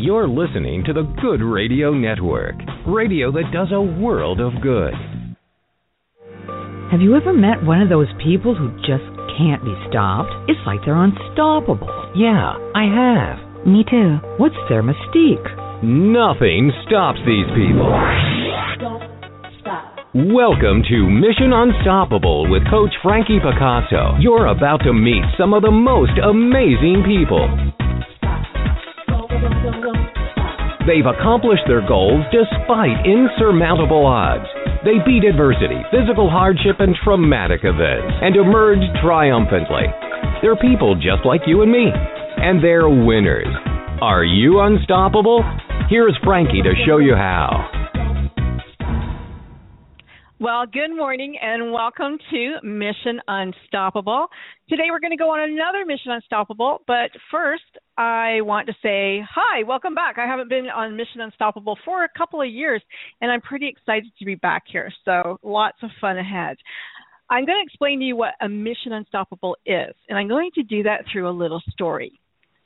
You're listening to the Good Radio Network, radio that does a world of good. Have you ever met one of those people who just can't be stopped? It's like they're unstoppable. Yeah, I have. Me too. What's their mystique? Nothing stops these people. Don't stop. Welcome to Mission Unstoppable with Coach Frankie Picasso. You're about to meet some of the most amazing people. They've accomplished their goals despite insurmountable odds. They beat adversity, physical hardship, and traumatic events and emerged triumphantly. They're people just like you and me, and they're winners. Are you unstoppable? Here's Frankie to show you how. Well, good morning and welcome to Mission Unstoppable. Today we're going to go on another Mission Unstoppable, but first I want to say hi, welcome back. I haven't been on Mission Unstoppable for a couple of years and I'm pretty excited to be back here. So, lots of fun ahead. I'm going to explain to you what a Mission Unstoppable is, and I'm going to do that through a little story.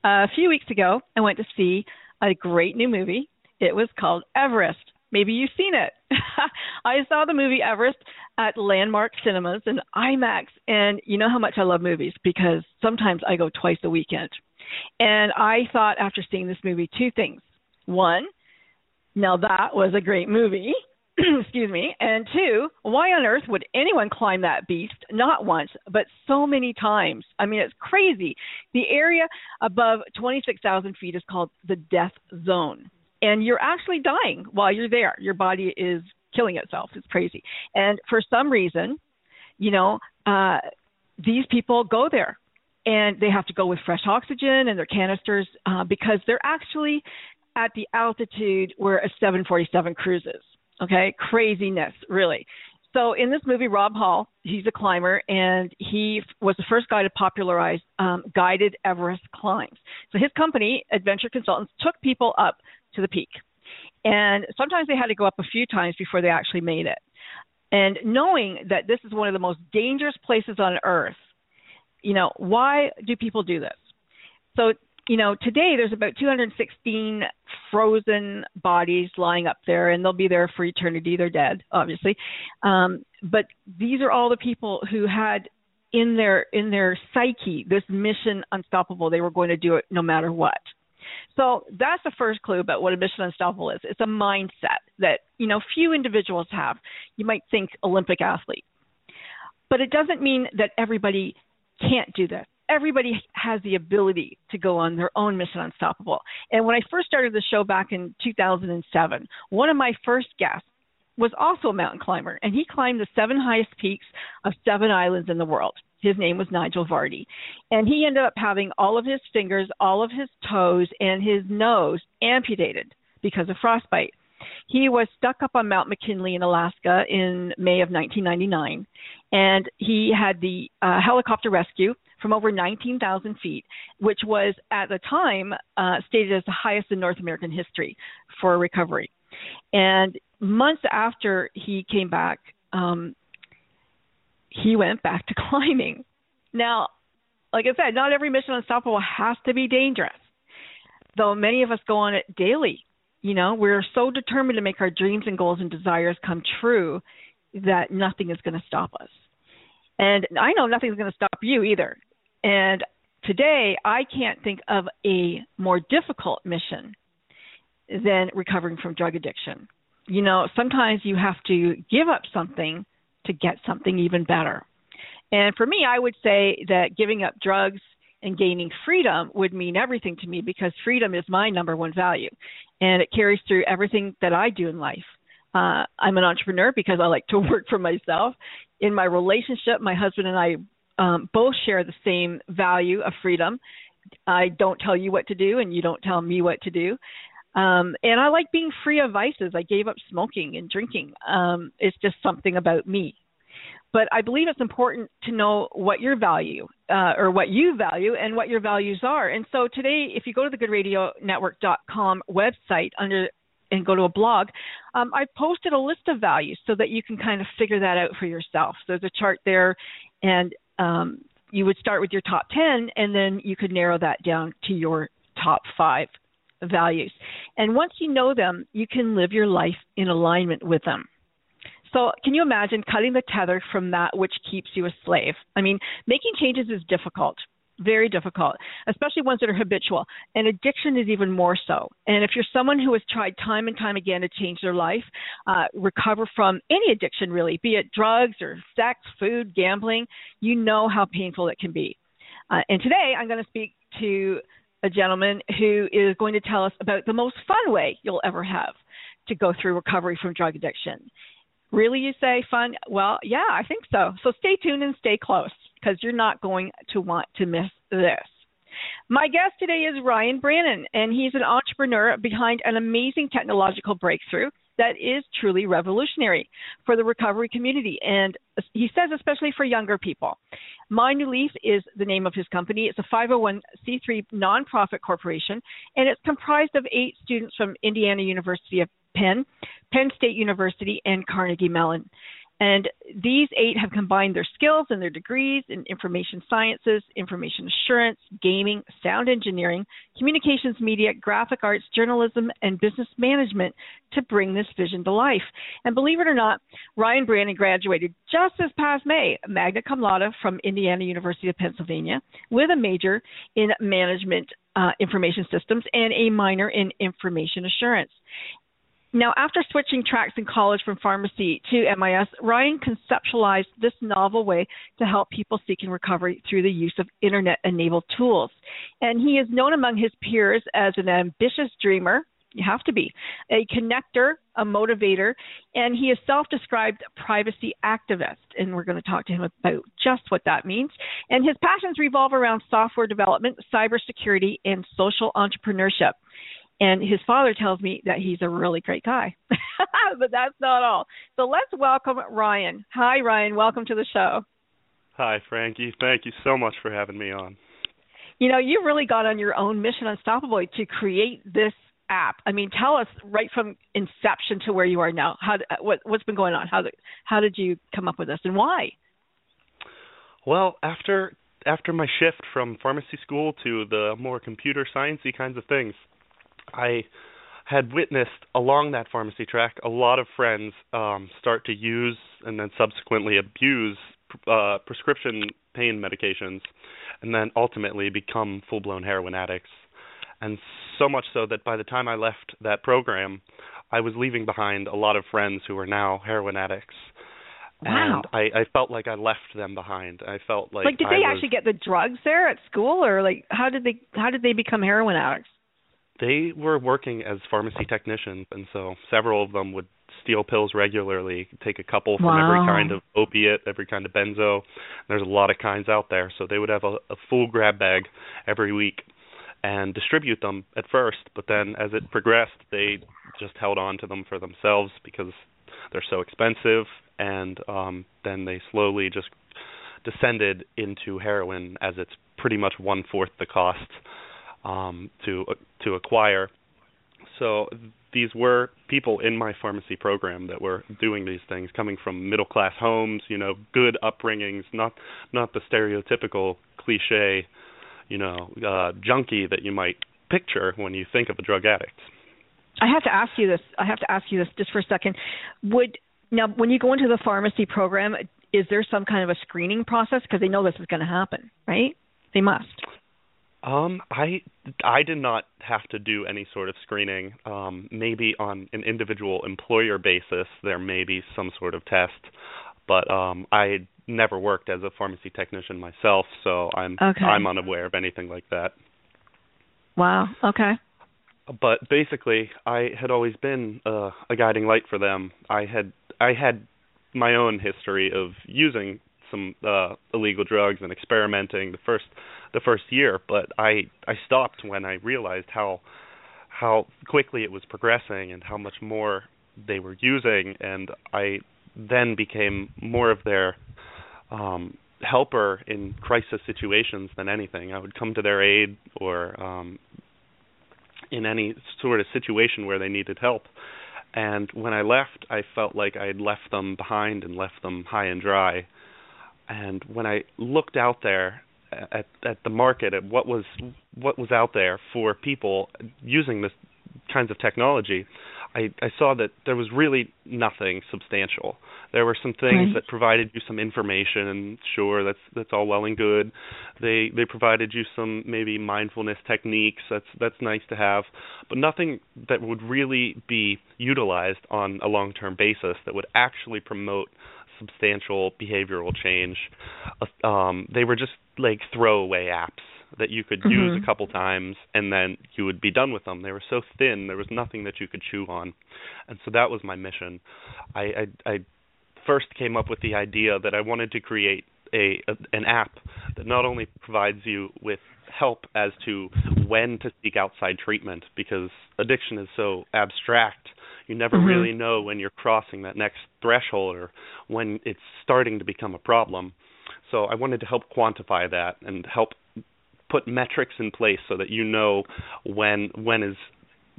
Uh, a few weeks ago, I went to see a great new movie. It was called Everest. Maybe you've seen it. I saw the movie Everest at Landmark Cinemas in IMAX, and you know how much I love movies because sometimes I go twice a weekend. And I thought after seeing this movie two things. One, now that was a great movie. Excuse me. And two, why on earth would anyone climb that beast? Not once, but so many times. I mean, it's crazy. The area above 26,000 feet is called the death zone and you're actually dying while you're there. Your body is killing itself. It's crazy. And for some reason, you know, uh, these people go there and they have to go with fresh oxygen and their canisters uh, because they're actually at the altitude where a 747 cruises. Okay, craziness, really. So in this movie, Rob Hall, he's a climber, and he was the first guy to popularize um, guided Everest climbs. So his company, Adventure Consultants, took people up to the peak. And sometimes they had to go up a few times before they actually made it. And knowing that this is one of the most dangerous places on earth, you know, why do people do this? So, you know, today there's about 216 frozen bodies lying up there, and they'll be there for eternity. They're dead, obviously. Um, but these are all the people who had in their in their psyche this mission unstoppable. They were going to do it no matter what. So that's the first clue about what a mission unstoppable is. It's a mindset that, you know, few individuals have. You might think Olympic athlete. But it doesn't mean that everybody can't do this. Everybody has the ability to go on their own mission unstoppable. And when I first started the show back in 2007, one of my first guests was also a mountain climber, and he climbed the seven highest peaks of seven islands in the world. His name was Nigel Vardy. And he ended up having all of his fingers, all of his toes, and his nose amputated because of frostbite. He was stuck up on Mount McKinley in Alaska in May of 1999, and he had the uh, helicopter rescue from over 19,000 feet, which was at the time uh, stated as the highest in North American history for recovery. And months after he came back, um, he went back to climbing. Now, like I said, not every mission unstoppable has to be dangerous, though many of us go on it daily. You know, we're so determined to make our dreams and goals and desires come true that nothing is going to stop us. And I know nothing's going to stop you either. And today, I can't think of a more difficult mission than recovering from drug addiction. You know, sometimes you have to give up something to get something even better. And for me, I would say that giving up drugs and gaining freedom would mean everything to me because freedom is my number one value and it carries through everything that I do in life. Uh, I'm an entrepreneur because I like to work for myself. In my relationship, my husband and I um, both share the same value of freedom. I don't tell you what to do, and you don't tell me what to do. Um, and I like being free of vices. I gave up smoking and drinking. Um, it's just something about me. But I believe it's important to know what your value uh, or what you value and what your values are. And so today, if you go to the goodradionetwork.com website under and go to a blog, um, I posted a list of values so that you can kind of figure that out for yourself. So there's a chart there, and um, you would start with your top 10, and then you could narrow that down to your top five values. And once you know them, you can live your life in alignment with them. So, can you imagine cutting the tether from that which keeps you a slave? I mean, making changes is difficult, very difficult, especially ones that are habitual. And addiction is even more so. And if you're someone who has tried time and time again to change their life, uh, recover from any addiction really, be it drugs or sex, food, gambling, you know how painful it can be. Uh, and today I'm going to speak to a gentleman who is going to tell us about the most fun way you'll ever have to go through recovery from drug addiction. Really, you say fun? Well, yeah, I think so. So stay tuned and stay close because you're not going to want to miss this. My guest today is Ryan Brannon, and he's an entrepreneur behind an amazing technological breakthrough that is truly revolutionary for the recovery community. And he says, especially for younger people. My New is the name of his company. It's a 501c3 nonprofit corporation, and it's comprised of eight students from Indiana University of Penn, Penn State University, and Carnegie Mellon. And these eight have combined their skills and their degrees in information sciences, information assurance, gaming, sound engineering, communications media, graphic arts, journalism, and business management to bring this vision to life. And believe it or not, Ryan Brannon graduated just this past May, magna cum laude from Indiana University of Pennsylvania, with a major in management uh, information systems and a minor in information assurance. Now, after switching tracks in college from pharmacy to MIS, Ryan conceptualized this novel way to help people seeking recovery through the use of internet enabled tools. And he is known among his peers as an ambitious dreamer. You have to be a connector, a motivator, and he is self described privacy activist. And we're going to talk to him about just what that means. And his passions revolve around software development, cybersecurity, and social entrepreneurship. And his father tells me that he's a really great guy. but that's not all. So let's welcome Ryan. Hi, Ryan. Welcome to the show. Hi, Frankie. Thank you so much for having me on. You know, you really got on your own mission, Unstoppable, to create this app. I mean, tell us right from inception to where you are now. How what what's been going on? How did how did you come up with this, and why? Well, after after my shift from pharmacy school to the more computer sciencey kinds of things, I had witnessed along that pharmacy track a lot of friends um, start to use and then subsequently abuse uh, prescription pain medications, and then ultimately become full-blown heroin addicts. And so much so that by the time I left that program, I was leaving behind a lot of friends who are now heroin addicts. Wow. And I, I felt like I left them behind. I felt like like did they was, actually get the drugs there at school, or like how did they how did they become heroin addicts? They were working as pharmacy technicians, and so several of them would steal pills regularly, take a couple from wow. every kind of opiate, every kind of benzo. There's a lot of kinds out there, so they would have a, a full grab bag every week and distribute them at first, but then as it progressed, they just held on to them for themselves because they're so expensive, and um, then they slowly just descended into heroin as it's pretty much one fourth the cost um, to to acquire. So these were people in my pharmacy program that were doing these things, coming from middle class homes, you know, good upbringings, not not the stereotypical cliche, you know, uh, junkie that you might picture when you think of a drug addict. I have to ask you this. I have to ask you this just for a second. Would now when you go into the pharmacy program, is there some kind of a screening process because they know this is going to happen, right? They must. Um, I I did not have to do any sort of screening. Um, maybe on an individual employer basis, there may be some sort of test, but um, I never worked as a pharmacy technician myself, so I'm okay. I'm unaware of anything like that. Wow. Okay. But basically, I had always been uh, a guiding light for them. I had I had my own history of using some uh, illegal drugs and experimenting. The first the first year, but I I stopped when I realized how how quickly it was progressing and how much more they were using, and I then became more of their um, helper in crisis situations than anything. I would come to their aid or um, in any sort of situation where they needed help. And when I left, I felt like I had left them behind and left them high and dry. And when I looked out there at at the market at what was what was out there for people using this kinds of technology, I, I saw that there was really nothing substantial. There were some things right. that provided you some information, and sure, that's that's all well and good. They they provided you some maybe mindfulness techniques. That's that's nice to have, but nothing that would really be utilized on a long-term basis that would actually promote substantial behavioral change. Uh, um, they were just like throwaway apps that you could mm-hmm. use a couple times and then you would be done with them. They were so thin, there was nothing that you could chew on. And so that was my mission. I I, I first came up with the idea that I wanted to create a, a an app that not only provides you with help as to when to seek outside treatment because addiction is so abstract you never mm-hmm. really know when you're crossing that next threshold or when it's starting to become a problem so i wanted to help quantify that and help put metrics in place so that you know when when is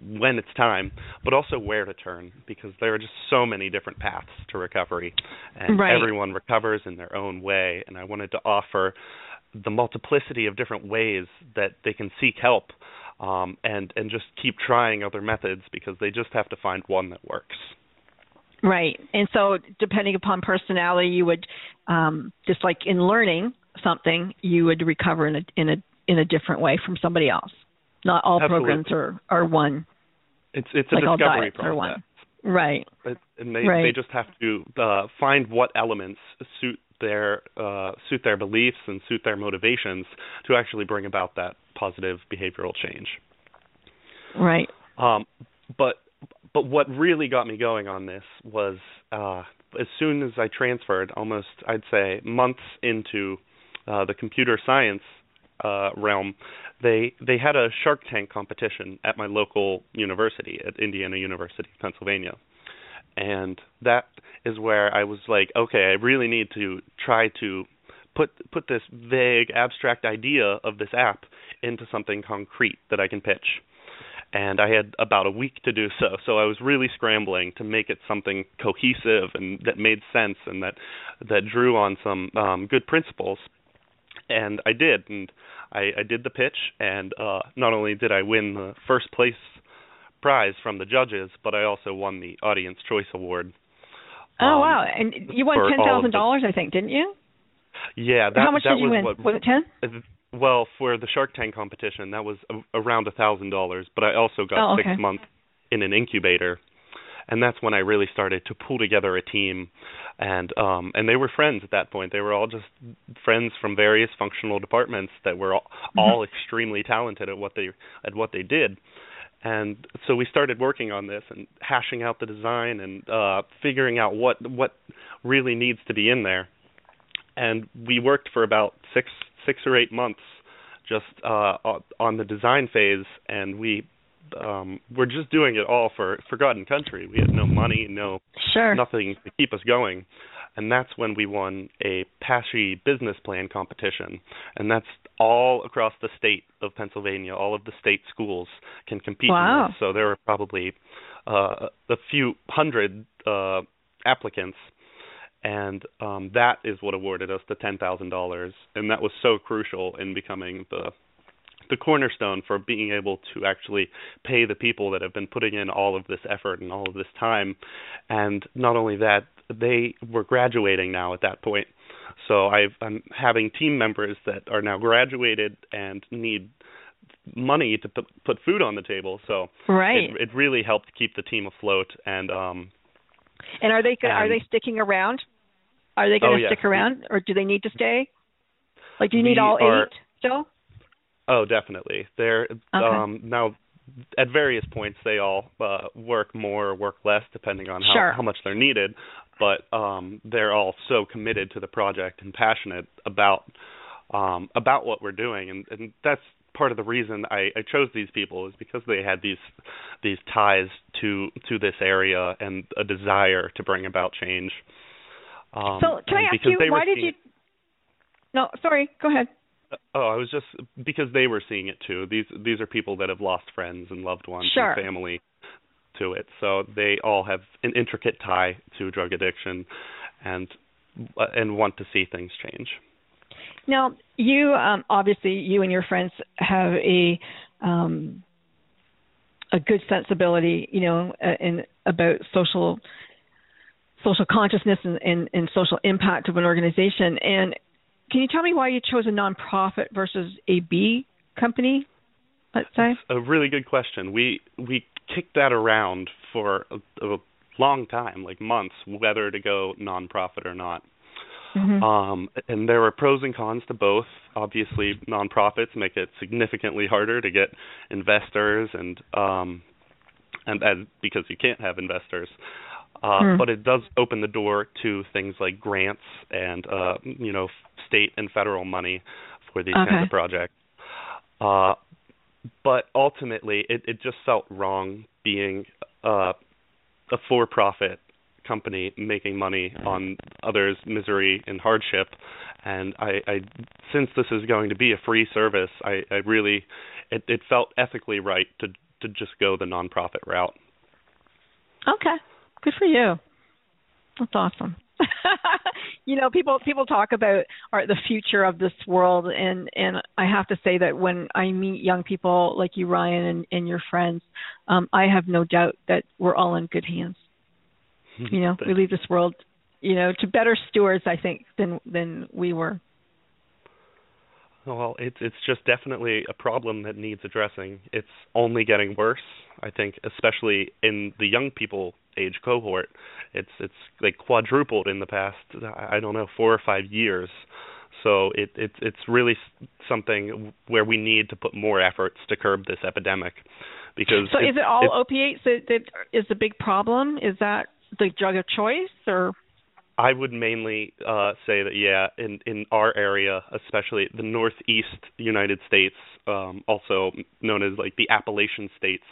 when it's time, but also where to turn because there are just so many different paths to recovery, and right. everyone recovers in their own way. And I wanted to offer the multiplicity of different ways that they can seek help, um, and and just keep trying other methods because they just have to find one that works. Right, and so depending upon personality, you would um, just like in learning something, you would recover in a in a in a different way from somebody else. Not all Absolutely. programs are are one. It's it's a like discovery process. Right. It, and they right. they just have to uh, find what elements suit their uh, suit their beliefs and suit their motivations to actually bring about that positive behavioral change. Right. Um, but but what really got me going on this was uh, as soon as I transferred, almost I'd say months into uh, the computer science uh, realm, they they had a Shark Tank competition at my local university at Indiana University, Pennsylvania, and that is where I was like, okay, I really need to try to put put this vague abstract idea of this app into something concrete that I can pitch. And I had about a week to do so, so I was really scrambling to make it something cohesive and that made sense and that that drew on some um, good principles. And I did, and I, I did the pitch, and uh, not only did I win the first place prize from the judges, but I also won the Audience Choice Award. Oh um, wow! And you won ten thousand dollars, I think, didn't you? Yeah, that How much did you win? what. Was it ten? Well, for the Shark Tank competition, that was a, around a thousand dollars, but I also got Oh, okay. six months in an incubator, and that's when I really started to pull together a team, and um, and they were friends at that point. They were all just friends from various functional departments that were all, Mm-hmm. all extremely talented at what they at what they did. And so we started working on this and hashing out the design and uh, figuring out what what really needs to be in there. And we worked for about six six or eight months just uh, on- on the design phase, and we um, were just doing it all for forgotten country. We had no money, no Sure. nothing to keep us going. And that's when we won a PASSHE business plan competition. And that's all across the state of Pennsylvania. All of the state schools can compete Wow. in this. So there were probably uh, a few hundred uh, applicants. And um, that is what awarded us the ten thousand dollars, and that was so crucial in becoming the the cornerstone for being able to actually pay the people that have been putting in all of this effort and all of this time. And not only that, they were graduating now at that point. So I've, I'm having team members that are now graduated and need money to put, put food on the table. So Right. it, it really helped keep the team afloat. And um, and are they go- are they sticking around? Are they going Oh, to stick around, or do they need to stay? Like, do you need We all are- eight still? Oh, definitely. They're um now at various points they all uh work more or work less depending on how Sure. how much they're needed, but um they're all so committed to the project and passionate about um, about what we're doing, and, and that's part of the reason I, I chose these people is because they had these these ties to to this area and a desire to bring about change. Um, so can I ask you why did you? No, sorry. Go ahead. Oh, I was just because they were seeing it too. These these are people that have lost friends and loved ones sure. and family to it, so they all have an intricate tie to drug addiction, and and want to see things change. Now, you um, obviously you and your friends have a um, a good sensibility, you know, uh, in about social social consciousness and, and, and social impact of an organization. And can you tell me why you chose a nonprofit versus a B company? Let's say. a really good question. We we kicked that around for a, a long time, like months, whether to go nonprofit or not. Mm-hmm. Um, and there are pros and cons to both. Obviously, nonprofits make it significantly harder to get investors, and um, and as because you can't have investors. Uh, Hmm. But it does open the door to things like grants and uh, you know state and federal money for these Okay. kinds of projects. Uh, but ultimately, it, it just felt wrong being uh, a for-profit company making money on others' misery and hardship. And I, I since this is going to be a free service, I, I really it, it felt ethically right to to just go the nonprofit route. Okay, good for you. That's awesome. you know, people people talk about are the future of this world, and and I have to say that when I meet young people like you, Ryan, and, and your friends, um, I have no doubt that we're all in good hands. You know, we leave this world, you know, to better stewards, I think, than than we were. Well, it's it's just definitely a problem that needs addressing. It's only getting worse. I think, especially in the young people age cohort, it's it's like quadrupled in the past. I don't know four or five years. So it it's it's really something where we need to put more efforts to curb this epidemic, because So, is it all opiates that, that is the big problem? Is that the drug of choice, or I would mainly uh, say that yeah, in in our area, especially the Northeast United States, um, also known as like the Appalachian states,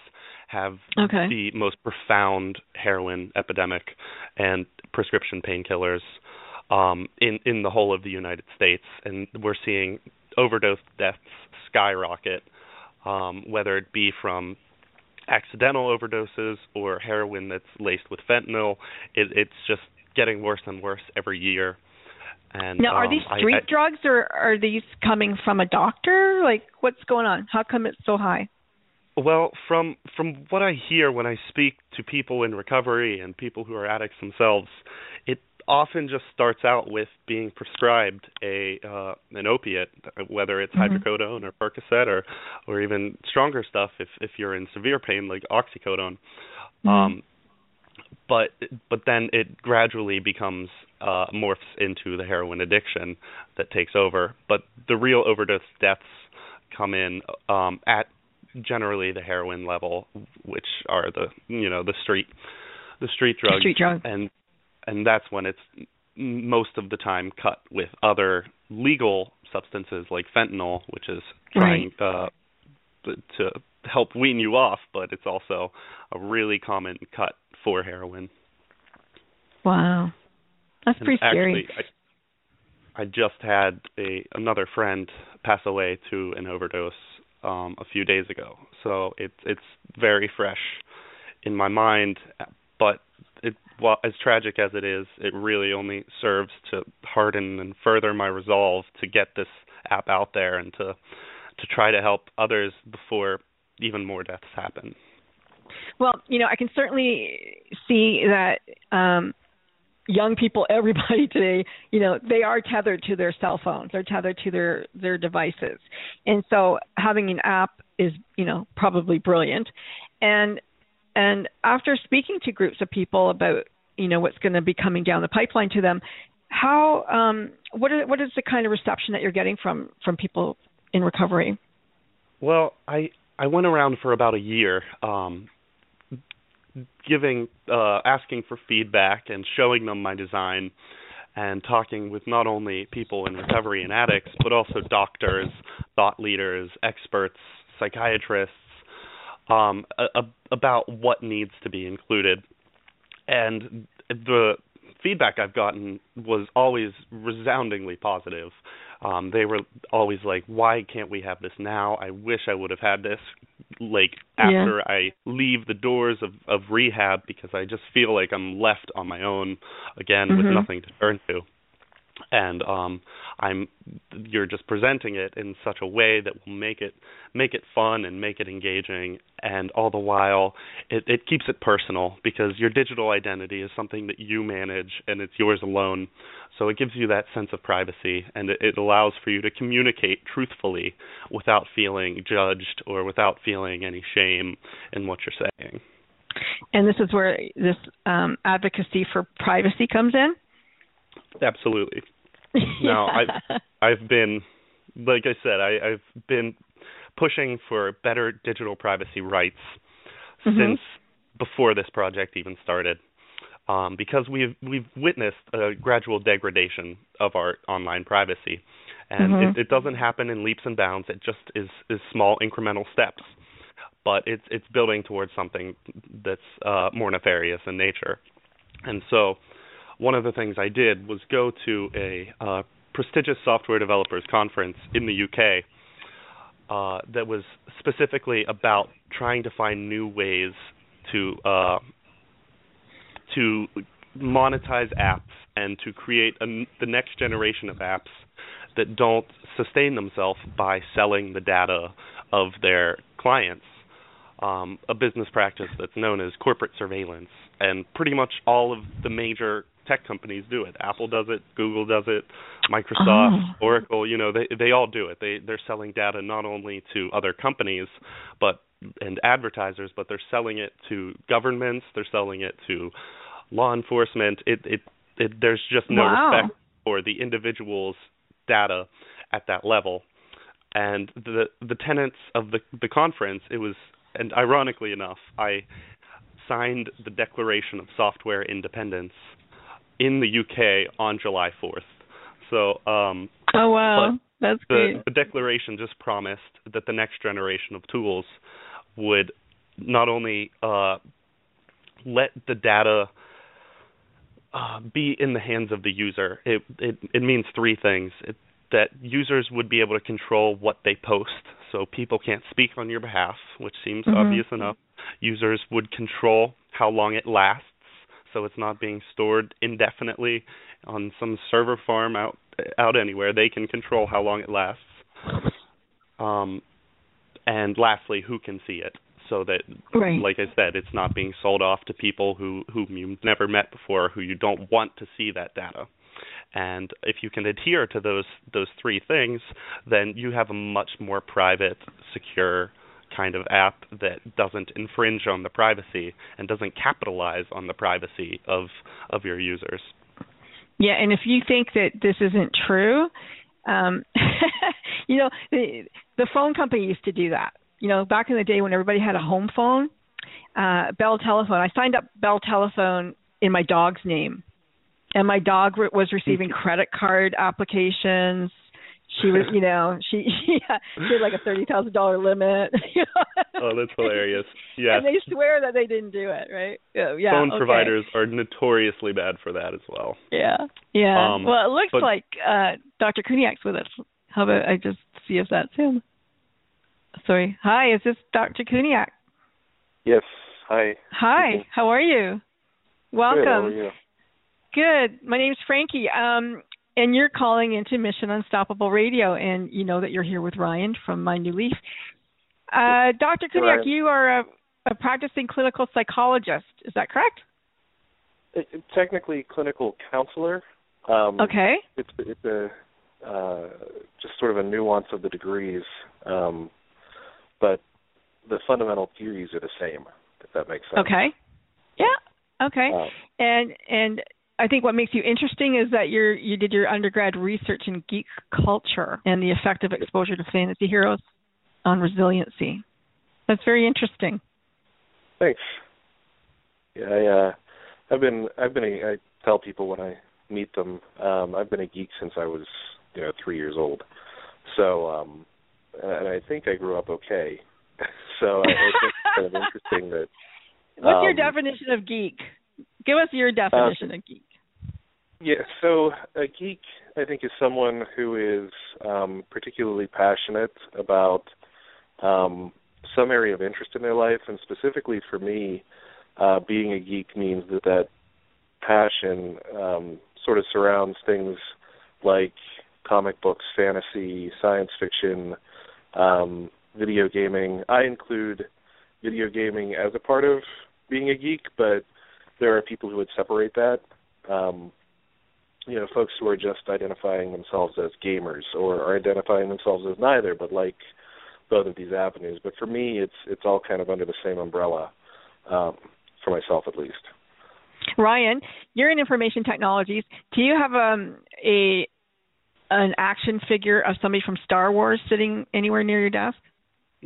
have Okay. the most profound heroin epidemic and prescription painkillers um, in in the whole of the United States, and we're seeing overdose deaths skyrocket, um, whether it be from accidental overdoses or heroin that's laced with fentanyl. It, it's just getting worse and worse every year. And now are um, these I- street I, drugs, or are these coming from a doctor? Like, what's going on? How come it's so high? Well, from from what I hear when I speak to people in recovery and people who are addicts themselves, it often just starts out with being prescribed a uh, an opiate, whether it's Mhm. hydrocodone or Percocet or or even stronger stuff if if you're in severe pain like oxycodone. Mhm. Um, but but then it gradually becomes uh, morphs into the heroin addiction that takes over. But the real overdose deaths come in um, at generally the heroin level, which are the you know the street the street drugs, Street drug. and and that's when it's most of the time cut with other legal substances like fentanyl, which is trying uh, to help wean you off, but it's also a really common cut for heroin. Wow, that's And pretty scary. Actually, I, I just had a another friend pass away to an overdose um, a few days ago, so it's it's very fresh in my mind. But it, well, as tragic as it is, it really only serves to harden and further my resolve to get this app out there and to to try to help others before even more deaths happen. Well, you know, I can certainly see that um young people, everybody today, you know, they are tethered to their cell phones. They're tethered to their their devices. And so having an app is, you know, probably brilliant. And and after speaking to groups of people about, you know, what's going to be coming down the pipeline to them, how um what is what is the kind of reception that you're getting from from people in recovery? Well, I I went around for about a year, um, giving uh, asking for feedback and showing them my design, and talking with not only people in recovery and addicts, but also doctors, thought leaders, experts, psychiatrists, um, a, a, about what needs to be included. And the feedback I've gotten was always resoundingly positive. Um, they were always like, "Why can't we have this now? I wish I would have had this like after yeah. I leave the doors of of rehab because I just feel like I'm left on my own again mm-hmm. with nothing to turn to." And um i'm you're just presenting it in such a way that will make it make it fun and make it engaging. And all the while it it keeps it personal because your digital identity is something that you manage and it's yours alone. So it gives you that sense of privacy and it, it allows for you to communicate truthfully without feeling judged or without feeling any shame in what you're saying. And this is where this um, advocacy for privacy comes in Absolutely. Now I've I've been like I said, I, I've been pushing for better digital privacy rights mm-hmm. since before this project even started. Um, because we've we've witnessed a gradual degradation of our online privacy, and mm-hmm. it, it doesn't happen in leaps and bounds. It just is is small incremental steps, but it's it's building towards something that's uh, more nefarious in nature. And so, one of the things I did was go to a uh, prestigious software developers conference in the UK uh, that was specifically about trying to find new ways to uh, to monetize apps and to create a, the next generation of apps that don't sustain themselves by selling the data of their clients. Um, a business practice that's known as corporate surveillance, and pretty much all of the major tech companies do it. Apple does it, Google does it, Microsoft, oh. Oracle, you know, they they all do it. They they're selling data not only to other companies but and advertisers, but they're selling it to governments, they're selling it to law enforcement. It it, it there's just no wow. respect for the individual's data at that level. And the the tenets of the the conference, it was and ironically enough, I signed the Declaration of Software Independence in the UK on July 4th. So, um, oh wow, that's the, great. The declaration just promised that the next generation of tools would not only uh, let the data uh, be in the hands of the user. It it, it means three things. It, that users would be able to control what they post, so people can't speak on your behalf, which seems mm-hmm. obvious enough. Users would control how long it lasts so it's not being stored indefinitely on some server farm out out anywhere. They can control how long it lasts. Um, and lastly, who can see it, so that, right. like I said, it's not being sold off to people who whom you've never met before, who you don't want to see that data. And if you can adhere to those those three things, then you have a much more private, secure kind of app that doesn't infringe on the privacy and doesn't capitalize on the privacy of of your users. Yeah, and if you think that this isn't true, um, you know, the, the phone company used to do that. You know, back in the day when everybody had a home phone, uh, Bell Telephone. I signed up Bell Telephone in my dog's name, and my dog was receiving credit card applications she was, you know, she she had, she had like a thirty thousand dollar limit. You know? Oh, that's hilarious. Yeah. And they swear that they didn't do it, right? Yeah. yeah Phone okay. providers are notoriously bad for that as well. Yeah. Yeah. Um, well, it looks but, like uh Dr. Kuniak's with us. How about I just see if that's him? Sorry. Hi, is this Dr. Kuniak? Yes. Hi. Hi. How are you? Welcome. Good. How are you? Good. My name's Frankie. Um, and you're calling into Mission Unstoppable Radio, and you know that you're here with Ryan from My New Leaf. Uh, Dr. Kuniak, right. you are a, a, practicing clinical psychologist. Is that correct? It, technically, clinical counselor. Um, okay. It's it's a uh, just sort of a nuance of the degrees, um, but the fundamental theories are the same. If that makes sense. Okay. Yeah. Okay. Uh, and and I think what makes you interesting is that you're you did your undergrad research in geek culture and the effect of exposure to fantasy heroes on resiliency. That's very interesting. Thanks. Yeah, I, uh, I've been I've been a, I tell people when I meet them. Um, I've been a geek since I was, you know, three years old. So, um, and I think I grew up okay. so I, I think it's kind of interesting that. What's um, your definition of geek? Give us your definition uh, of geek. Yeah, so a geek, I think, is someone who is um, particularly passionate about um, some area of interest in their life, and specifically for me, uh, being a geek means that that passion um, sort of surrounds things like comic books, fantasy, science fiction, um, video gaming. I include video gaming as a part of being a geek, but there are people who would separate that. Um, you know, folks who are just identifying themselves as gamers or are identifying themselves as neither, but like both of these avenues. But for me, it's it's all kind of under the same umbrella, um, for myself at least. Ryan, you're in information technologies. Do you have um, a an action figure of somebody from Star Wars sitting anywhere near your desk?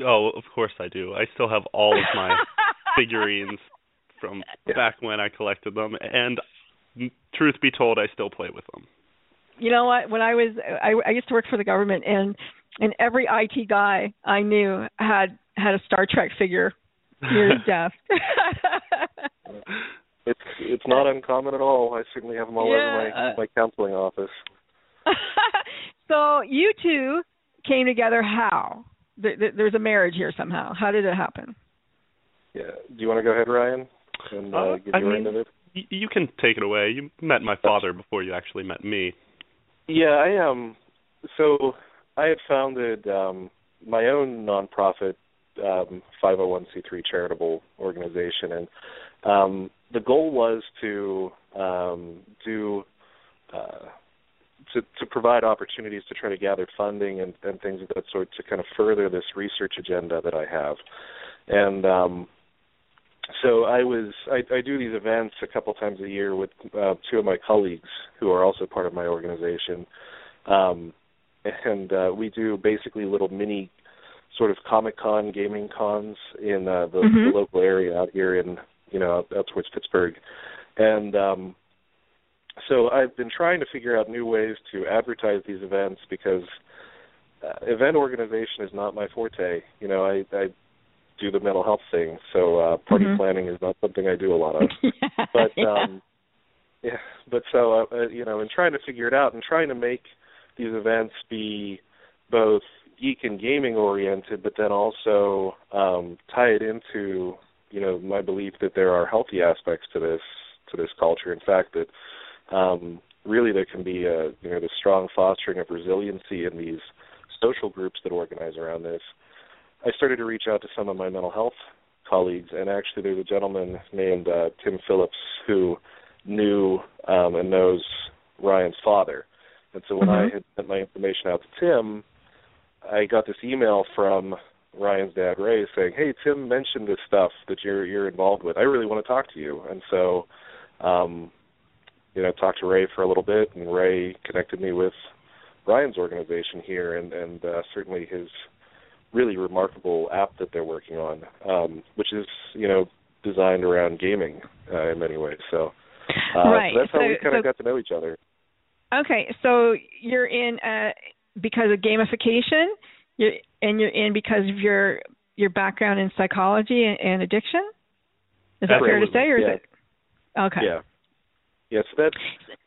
Oh, of course I do. I still have all of my figurines from Yeah. back when I collected them, and truth be told, I still play with them. You know what? When I was, I, I used to work for the government, and and every IT guy I knew had had a Star Trek figure near his desk. It's it's not uncommon at all. I certainly have them all over my my counseling office. so you two came together how? There, there- there's a marriage here somehow. How did it happen? Yeah. Do you want to go ahead, Ryan, and uh, Uh, give I mean- end of it? Y- you can take it away. You met my father before you actually met me. Yeah, I um so I had founded um my own nonprofit um 501c3 charitable organization and um the goal was to um do uh to to provide opportunities to try to gather funding and and things of that sort to kind of further this research agenda that I have. And um so I was I, I do these events a couple times a year with uh, two of my colleagues who are also part of my organization, um, and uh, we do basically little mini sort of comic con gaming cons in uh, the, Mhm. the local area out here in you know out, out towards Pittsburgh, and um, so I've been trying to figure out new ways to advertise these events because uh, event organization is not my forte. You know, I, I do the mental health thing, so uh, party Mhm. planning is not something I do a lot of. yeah, But yeah. um, yeah, but so uh, uh, you know, in trying to figure it out and trying to make these events be both geek and gaming oriented, but then also um, tie it into you know my belief that there are healthy aspects to this to this culture. In fact, that um, really there can be a you know the strong fostering of resiliency in these social groups that organize around this. I started to reach out to some of my mental health colleagues, and actually there's a gentleman named uh, Tim Phillips who knew um, and knows Ryan's father. And so when Mhm. I had sent my information out to Tim, I got this email from Ryan's dad Ray saying, "Hey, Tim mentioned this stuff that you're you're involved with. I really want to talk to you." And so, um, you know, talked to Ray for a little bit, and Ray connected me with Ryan's organization here, and and uh, certainly his really remarkable app that they're working on, um, which is you know designed around gaming uh, in many ways. So, uh, Right. so that's how So- we kind of got to know each other. Okay, so you're in uh, because of gamification, you're, and you're in because of your your background in psychology and, and addiction. Is that fair to say, or yeah. is it? Okay. Yeah. Yes, that's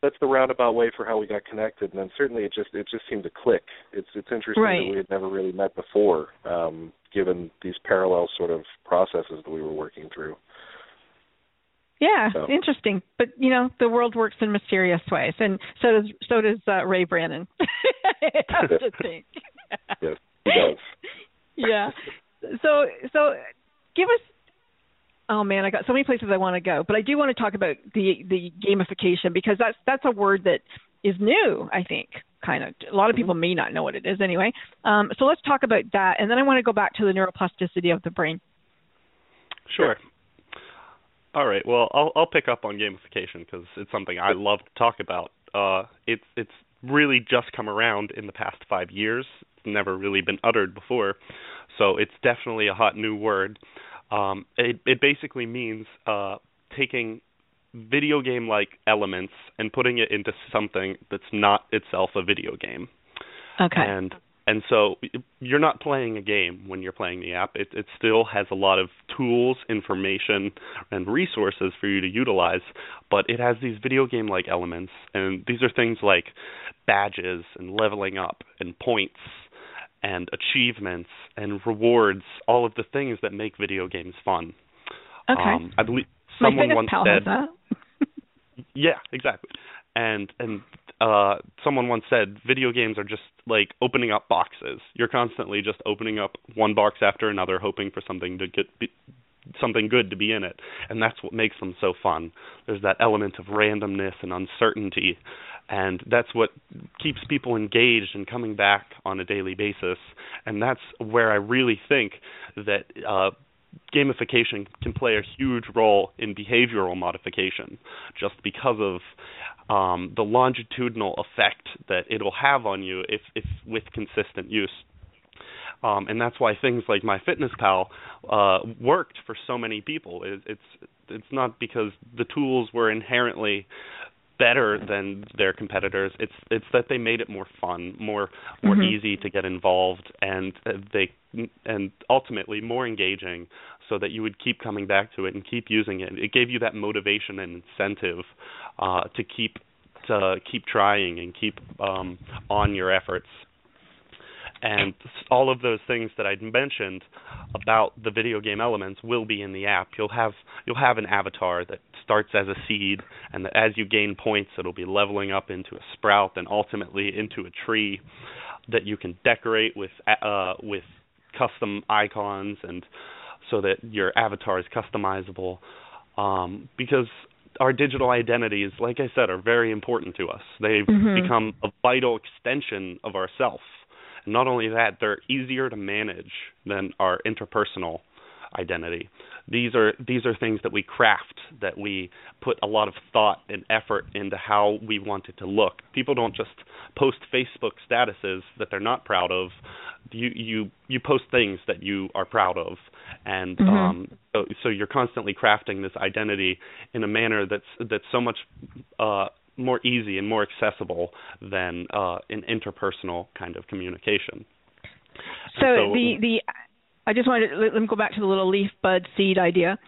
that's the roundabout way for how we got connected, and then certainly it just it just seemed to click. It's it's interesting Right. that we had never really met before, um, given these parallel sort of processes that we were working through. Yeah, So- interesting. But you know, the world works in mysterious ways, and so does so does uh, Ray Brannon. I to think. Yes, he does. yeah. So so give us. Oh man, I got so many places I want to go, but I do want to talk about the the gamification because that's that's a word that is new. I think kind of a lot of people may not know what it is anyway. Um, so let's talk about that, and then I want to go back to the neuroplasticity of the brain. Sure. All right. Well, I'll I'll pick up on gamification because it's something I love to talk about. Uh, it's it's really just come around in the past five years. It's never really been uttered before, so it's definitely a hot new word. Um, it it basically means uh, taking video game like elements and putting it into something that's not itself a video game. Okay. And and so you're not playing a game when you're playing the app. It it still has a lot of tools, information, and resources for you to utilize, but it has these video game like elements and these are things like badges and leveling up and points and achievements and rewards, all of the things that make video games fun. Okay. Um, I believe someone once pal said that. yeah, exactly. And and uh someone once said video games are just like opening up boxes. You're constantly just opening up one box after another hoping for something to get be, something good to be in it. And that's what makes them so fun. There's that element of randomness and uncertainty and that's what keeps people engaged and coming back on a daily basis. And that's where I really think that uh gamification can play a huge role in behavioral modification just because of um, the longitudinal effect that it'll have on you if, if with consistent use. Um, and that's why things like MyFitnessPal uh, worked for so many people. It, it's it's not because the tools were inherently better than their competitors. It's it's that they made it more fun, more more Mhm. easy to get involved, and uh, they and ultimately more engaging, so that you would keep coming back to it and keep using it. It gave you that motivation and incentive uh, to keep to keep trying and keep um, on your efforts. And all of those things that I'd mentioned about the video game elements will be in the app. You'll have you'll have an avatar that starts as a seed, and that as you gain points, it'll be leveling up into a sprout, and ultimately into a tree that you can decorate with uh, with custom icons, and so that your avatar is customizable. Um, because our digital identities, like I said, are very important to us. They've Mhm. become a vital extension of ourself. And not only that, they're easier to manage than our interpersonal identity. These are these are things that we craft, that we put a lot of thought and effort into how we want it to look. People don't just post Facebook statuses that they're not proud of. You you you post things that you are proud of, and Mhm. um, so, so you're constantly crafting this identity in a manner that's that's so much uh, more easy and more accessible than uh, an interpersonal kind of communication. So, And the the I just wanted to let, let me go back to the little leaf bud seed idea.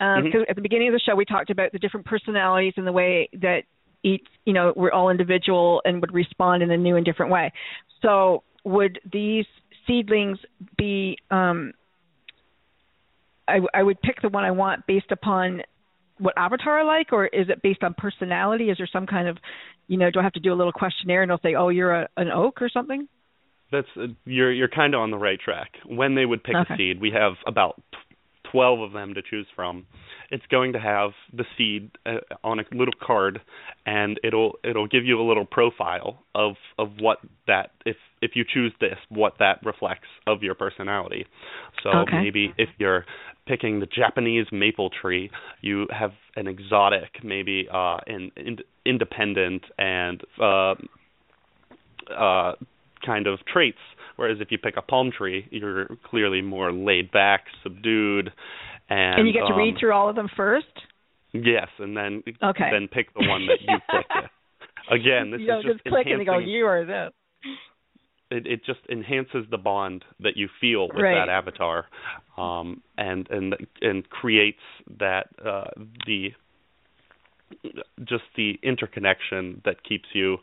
Um, Mhm. 'cause at the beginning of the show, we talked about the different personalities and the way that each, you know, we're all individual and would respond in a new and different way. So, would these seedlings be? Um, I, I would pick the one I want based upon what avatar I like, or is it based on personality? Is there some kind of, you know, do I have to do a little questionnaire and they'll say, oh, you're a, an oak or something? that's uh, you're you're kind of on the right track. When they would pick Okay. a seed, we have about 12 of them to choose from. It's going to have the seed uh, on a little card and it'll it'll give you a little profile of of what that if if you choose this, what that reflects of your personality. So Okay. maybe if you're picking the Japanese maple tree, you have an exotic, maybe uh an in, independent and uh uh kind of traits. Whereas if you pick a palm tree, you're clearly more laid back, subdued, and And, you get to read um, through all of them first? Yes, and then Okay. then pick the one that you click. Again, this you don't is just just click and they go, you are this. It, it just enhances the bond that you feel with Right. that avatar, um, and and and creates that uh, the just the interconnection that keeps you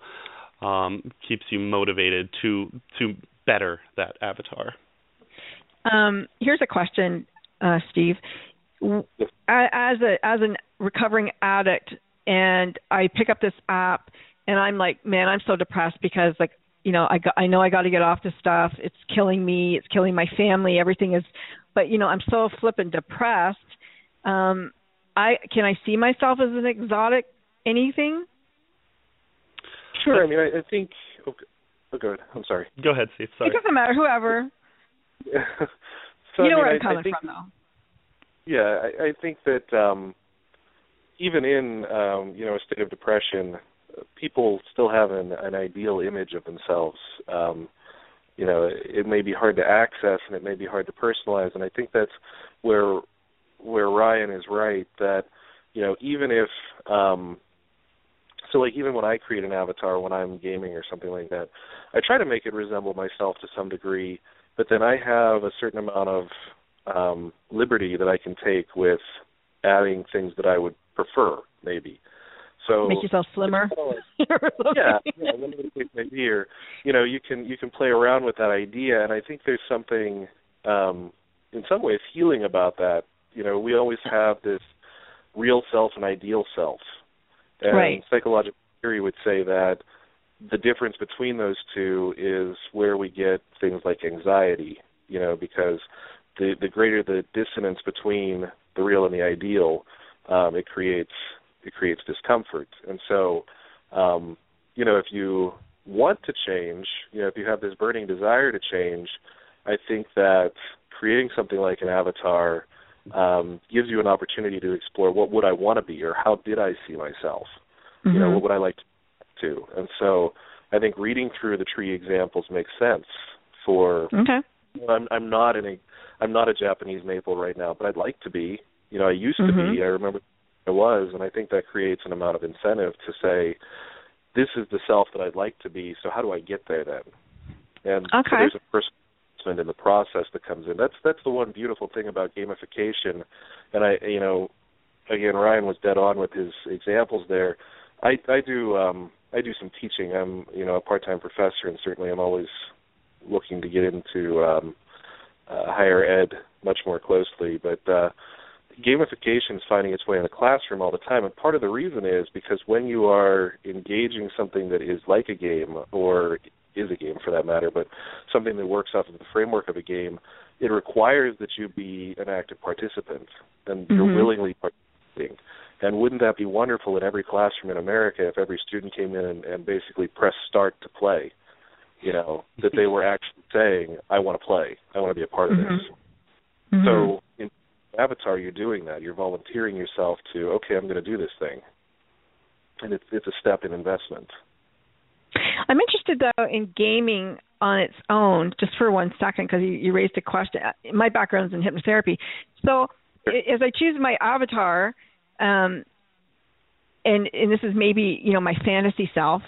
um, keeps you motivated to to better that avatar. Um, here's a question, uh, Steve. As a as a recovering addict, and I pick up this app, and I'm like, man, I'm so depressed because like, you know, I got, I know I got to get off this stuff. It's killing me. It's killing my family. Everything is, but you know, I'm so flippin' depressed. Um, I can I see myself as an exotic anything? Sure. I mean, I, I think. Okay. Oh, go ahead. I'm sorry. Go ahead, Steve. Sorry. It doesn't matter. Whoever. so you know I mean, where I'm coming I think, from, though. Yeah, I, I think that um, even in um, you know a state of depression, people still have an, an ideal image of themselves. Um, you know, it may be hard to access and it may be hard to personalize, and I think that's where where Ryan is right that you know even if um so like even when I create an avatar when I'm gaming or something like that, I try to make it resemble myself to some degree, but then I have a certain amount of um liberty that I can take with adding things that I would prefer maybe. So make yourself slimmer. yeah, yeah, whatever the case may be, or you know, you can you can play around with that idea, and I think there's something um, in some ways healing about that. You know, we always have this real self and ideal self, and right. psychological theory would say that the difference between those two is where we get things like anxiety. You know, because the the greater the dissonance between the real and the ideal, um, it creates it creates discomfort. And so, um, you know, if you want to change, you know, if you have this burning desire to change, I think that creating something like an avatar um, gives you an opportunity to explore what would I want to be or how did I see myself? Mm-hmm. You know, what would I like to do? And so I think reading through the tree examples makes sense for Okay. you know, I'm I'm not in a I'm not a Japanese maple right now, but I'd like to be. You know, I used to Mhm. be. I remember I was, and I think that creates an amount of incentive to say, this is the self that I'd like to be. So how do I get there then? And so there's a investment in the process that comes in. That's that's the one beautiful thing about gamification. And I, you know, again, Ryan was dead on with his examples there. I I do um I do some teaching. I'm you know a part-time professor, and certainly I'm always looking to get into um uh, higher ed much more closely. But uh, gamification is finding its way in the classroom all the time, and part of the reason is because when you are engaging something that is like a game, or is a game for that matter, but something that works off of the framework of a game, it requires that you be an active participant and you're Mhm. willingly participating. And wouldn't that be wonderful in every classroom in America if every student came in and, and basically pressed start to play? You know, that they were actually saying, I want to play. I want to be a part of this. Mhm. So in Avatar, you're doing that. You're volunteering yourself to, okay, I'm going to do this thing. And it's it's a step in investment. I'm interested though in gaming on its own, just for one second, because you, you raised a question. My background is in hypnotherapy, so i- as I choose my avatar, um, and and this is maybe you know my fantasy self,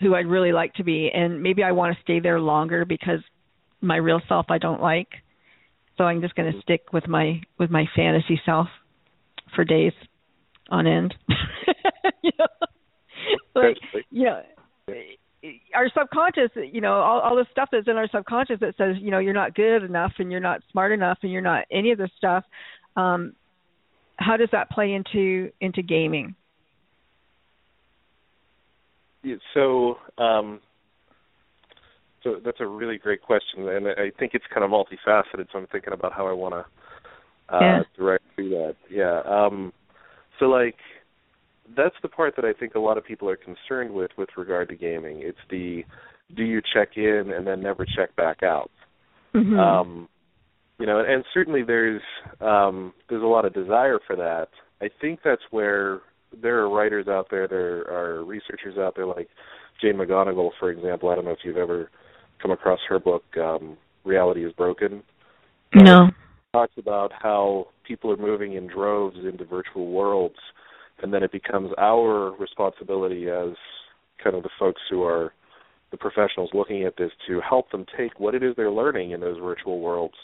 who I'd really like to be, and maybe I want to stay there longer because my real self I don't like, so I'm just going to stick with my with my fantasy self for days on end. you know? like you know our subconscious you know all, all the stuff that's in our subconscious that says you know you're not good enough and you're not smart enough and you're not any of this stuff um how does that play into into gaming Yeah, So, um, so that's a really great question, and I think it's kind of multifaceted. So I'm thinking about how I want to uh, Yeah. direct through that. Yeah. Um, so like, that's the part that I think a lot of people are concerned with with regard to gaming. It's the do you check in and then never check back out. mm-hmm. Um, you know, and certainly there's um, there's a lot of desire for that. I think that's where there are writers out there, there are researchers out there like Jane McGonigal, for example. I don't know if you've ever come across her book, um, Reality is Broken. no Talks about how people are moving in droves into virtual worlds, and then it becomes our responsibility as kind of the folks who are the professionals looking at this to help them take what it is they're learning in those virtual worlds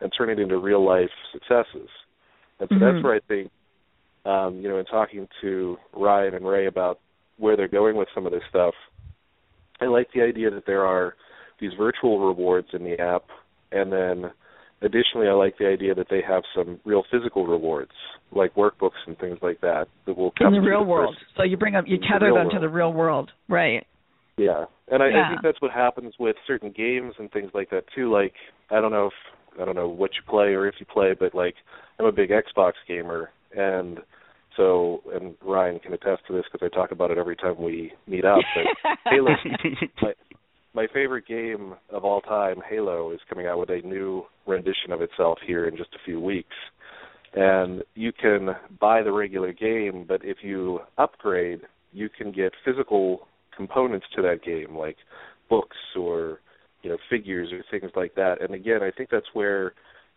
and turn it into real life successes. And so Mhm. that's where I think, um, you know, in talking to Ryan and Ray about where they're going with some of this stuff, I like the idea that there are these virtual rewards in the app, and then additionally, I like the idea that they have some real physical rewards, like workbooks and things like that, that will come in the real person. world so you bring up you the tether real them to the real world right Yeah, and I, I think that's what happens with certain games and things like that too. Like I don't know if I don't know what you play or if you play, but like I'm a big Xbox gamer, and so and Ryan can attest to this because I talk about it every time we meet up. But Halo, my favorite game of all time, Halo, is coming out with a new rendition of itself here in just a few weeks. And you can buy the regular game, but if you upgrade, you can get physical components to that game, like books or you know figures or things like that. And again, I think that's where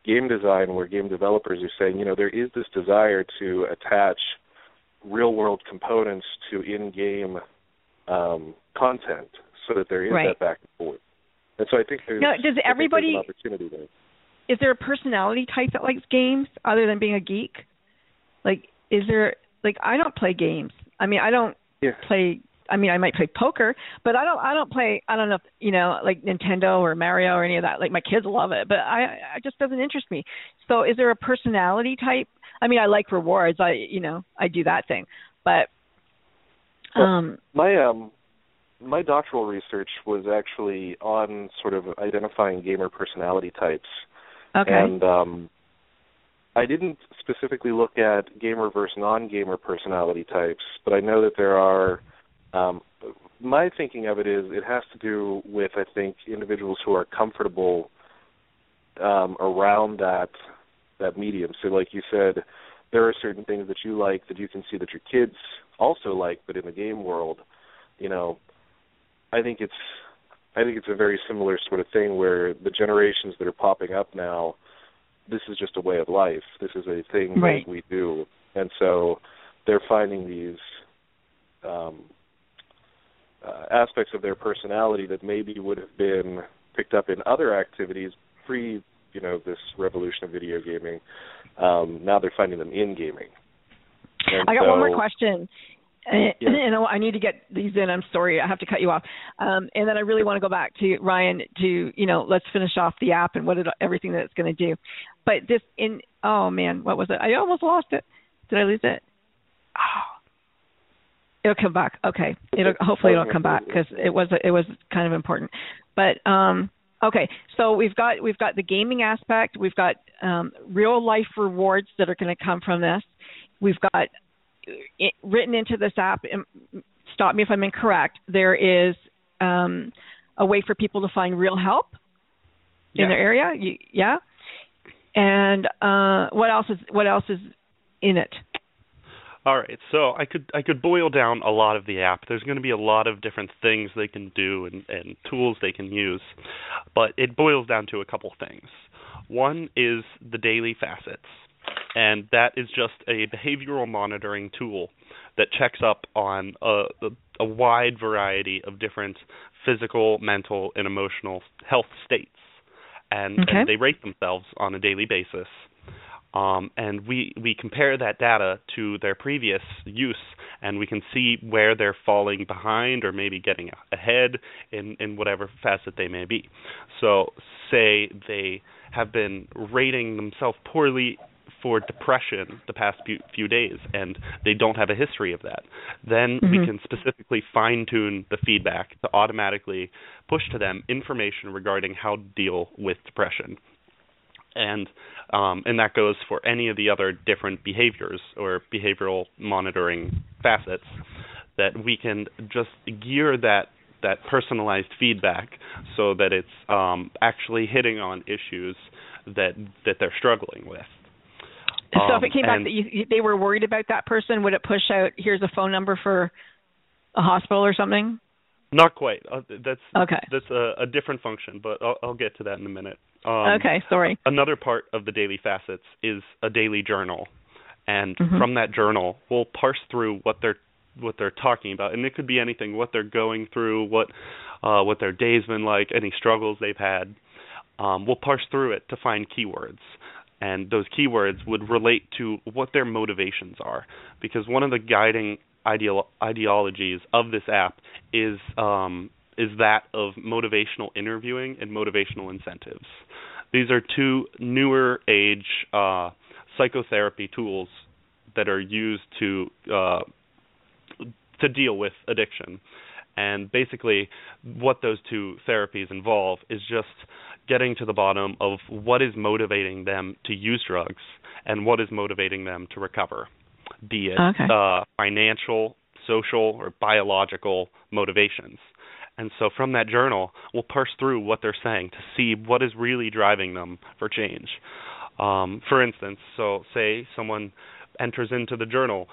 game design, where game developers are saying, you know, there is this desire to attach real world components to in game um, content so that there is Right. that back and forth. And so I think there's Now, does everybody- an opportunity there. is there a personality type that likes games other than being a geek? Like, is there like I don't play games. I mean, I don't Yeah. play. I mean, I might play poker, but I don't. I don't play. I don't know, if, you know, like Nintendo or Mario or any of that. Like my kids love it, but I, I just doesn't interest me. So, is there a personality type? I mean, I like rewards. I, you know, I do that thing, but Well, um, My um my doctoral research was actually on sort of identifying gamer personality types. okay, And um I didn't specifically look at gamer versus non-gamer personality types, but I know that there are um my thinking of it is it has to do with I think individuals who are comfortable um around that that medium. So like you said, there are certain things that you like that you can see that your kids also like, but in the game world, you know, I think it's I think it's a very similar sort of thing where the generations that are popping up now, this is just a way of life. This is a thing Right. that we do, and so they're finding these um, uh, aspects of their personality that maybe would have been picked up in other activities pre, you know, this revolution of video gaming. Um, now they're finding them in gaming. And I got one more question. And, Yeah. and I need to get these in. I'm sorry, I have to cut you off. Um, and then I really want to go back to Ryan to you know let's finish off the app and what it, everything that it's going to do. But this in oh man, what was it? I almost lost it. Did I lose it? Oh, it'll come back. Okay, it'll hopefully it'll come back because it was it was kind of important. But um, okay, so we've got we've got the gaming aspect. We've got um, real life rewards that are going to come from this. We've got it, written into this app. Stop me if I'm incorrect. There is um, a way for people to find real help in their area. You, yeah. And uh, what else is what else is in it? All right, so I could I could boil down a lot of the app. There's going to be a lot of different things they can do and, and tools they can use, but it boils down to a couple things. One is the daily facets, and that is just a behavioral monitoring tool that checks up on a, a, wide variety of different physical, mental, and emotional health states, and, Okay. and they rate themselves on a daily basis um, and we we compare that data to their previous use, and we can see where they're falling behind or maybe getting ahead in in whatever facet they may be. So, say they have been rating themselves poorly for depression the past few, few days, and they don't have a history of that. Then we Mhm. can specifically fine tune the feedback to automatically push to them information regarding how to deal with depression and um, and that goes for any of the other different behaviors or behavioral monitoring facets that we can just gear that that personalized feedback so that it's um, actually hitting on issues that that they're struggling with. So if Um, it came back that you, they were worried about that person, would it push out? Here's a phone number for a hospital or something. Not quite. Uh, that's Okay. that's a, a different function, but I'll, I'll get to that in a minute. Um, okay, sorry. another part of the daily facets is a daily journal and Mhm. from that journal we'll parse through what they're what they're talking about and it could be anything what they're going through what uh what their day's been like any struggles they've had um we'll parse through it to find keywords and those keywords would relate to what their motivations are because one of the guiding ideologies of this app is um is that of motivational interviewing and motivational incentives. These are two newer age uh, psychotherapy tools that are used to uh, to deal with addiction. And basically, what those two therapies involve is just getting to the bottom of what is motivating them to use drugs and what is motivating them to recover, be it Okay. uh, financial, social, or biological motivations. And so from that journal, we'll parse through what they're saying to see what is really driving them for change. Um, for instance, so say someone enters into the journal,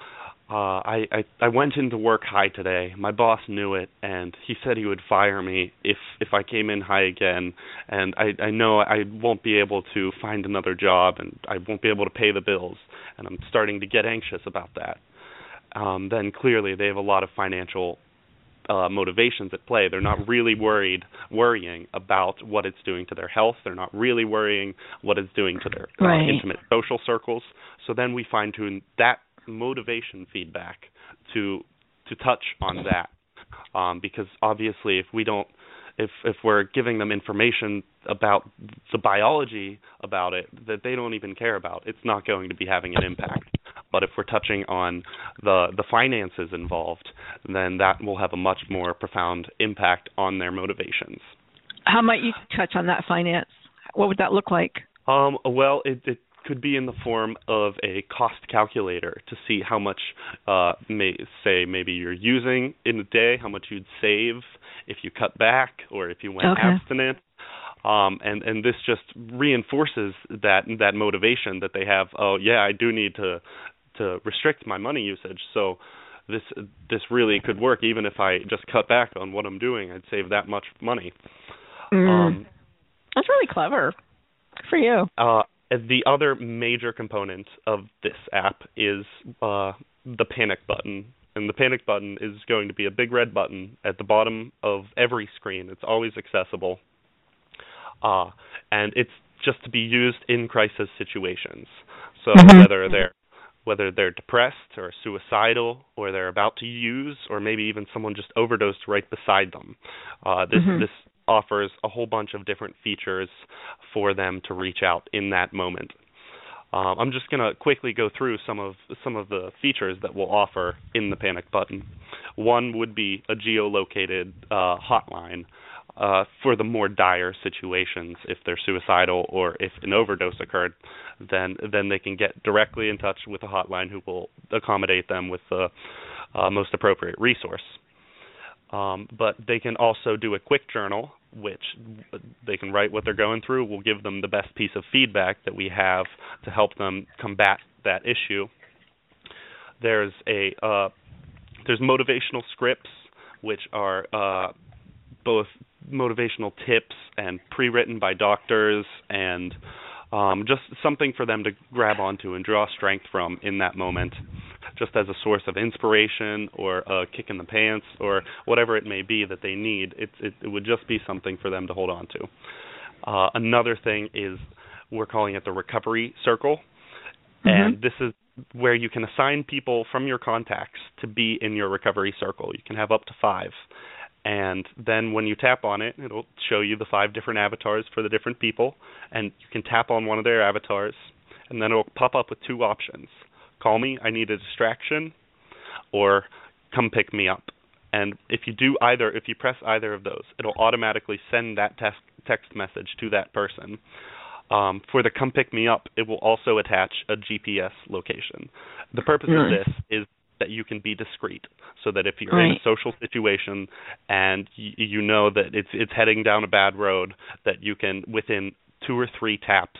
uh, I, I I went into work high today. My boss knew it, and he said he would fire me if if I came in high again. And I I know I won't be able to find another job, and I won't be able to pay the bills. And I'm starting to get anxious about that. um, then clearly they have a lot of financial uh, motivations at play. They're not really worried, worrying about what it's doing to their health. They're not really worrying what it's doing to their uh, right. intimate social circles. So then we fine tune that motivation feedback to to touch on that, um, because obviously if we don't if if we're giving them information about the biology about it that they don't even care about, it's not going to be having an impact. But if we're touching on the the finances involved, then that will have a much more profound impact on their motivations. How might you touch on that finance? What would that look like? Um, well, it, it could be in the form of a cost calculator to see how much, uh, may say maybe you're using in a day, how much you'd save if you cut back or if you went Okay. abstinent. Um, and and this just reinforces that that motivation that they have. Oh yeah, I do need to to restrict my money usage. So this this really could work even if I just cut back on what I'm doing. I'd save that much money. Mm. Um, That's really clever. For you. uh, the other major component of this app is uh, the panic button. And the panic button is going to be a big red button at the bottom of every screen. It's always accessible. Uh, and it's just to be used in crisis situations. So Mhm. whether they're whether they're depressed or suicidal or they're about to use or maybe even someone just overdosed right beside them. Uh, this Mhm. this offers a whole bunch of different features for them to reach out in that moment. Um, I'm just going to quickly go through some of some of the features that we'll offer in the panic button. One would be a geolocated uh, hotline uh, for the more dire situations. If they're suicidal or if an overdose occurred, then then they can get directly in touch with a hotline who will accommodate them with the uh, most appropriate resource. Um, but they can also do a quick journal, which they can write what they're going through. We'll give them the best piece of feedback that we have to help them combat that issue. There's a uh, there's motivational scripts, which are uh, both motivational tips and pre-written by doctors and um, just something for them to grab onto and draw strength from in that moment, just as a source of inspiration or a kick in the pants or whatever it may be that they need. It, it, it would just be something for them to hold on to. Uh, another thing is we're calling it the recovery circle, and this is where you can assign people from your contacts to be in your recovery circle. You can have up to five. And then when you tap on it, it'll show you the five different avatars for the different people. And you can tap on one of their avatars, and then it'll pop up with two options call me, I need a distraction, or come pick me up. And if you do either, if you press either of those, it'll automatically send that text text message to that person. Um, for the come pick me up, it will also attach a GPS location. The purpose of this is that you can be discreet, so that if you're in a social situation and y- you know that it's it's heading down a bad road, that you can within two or three taps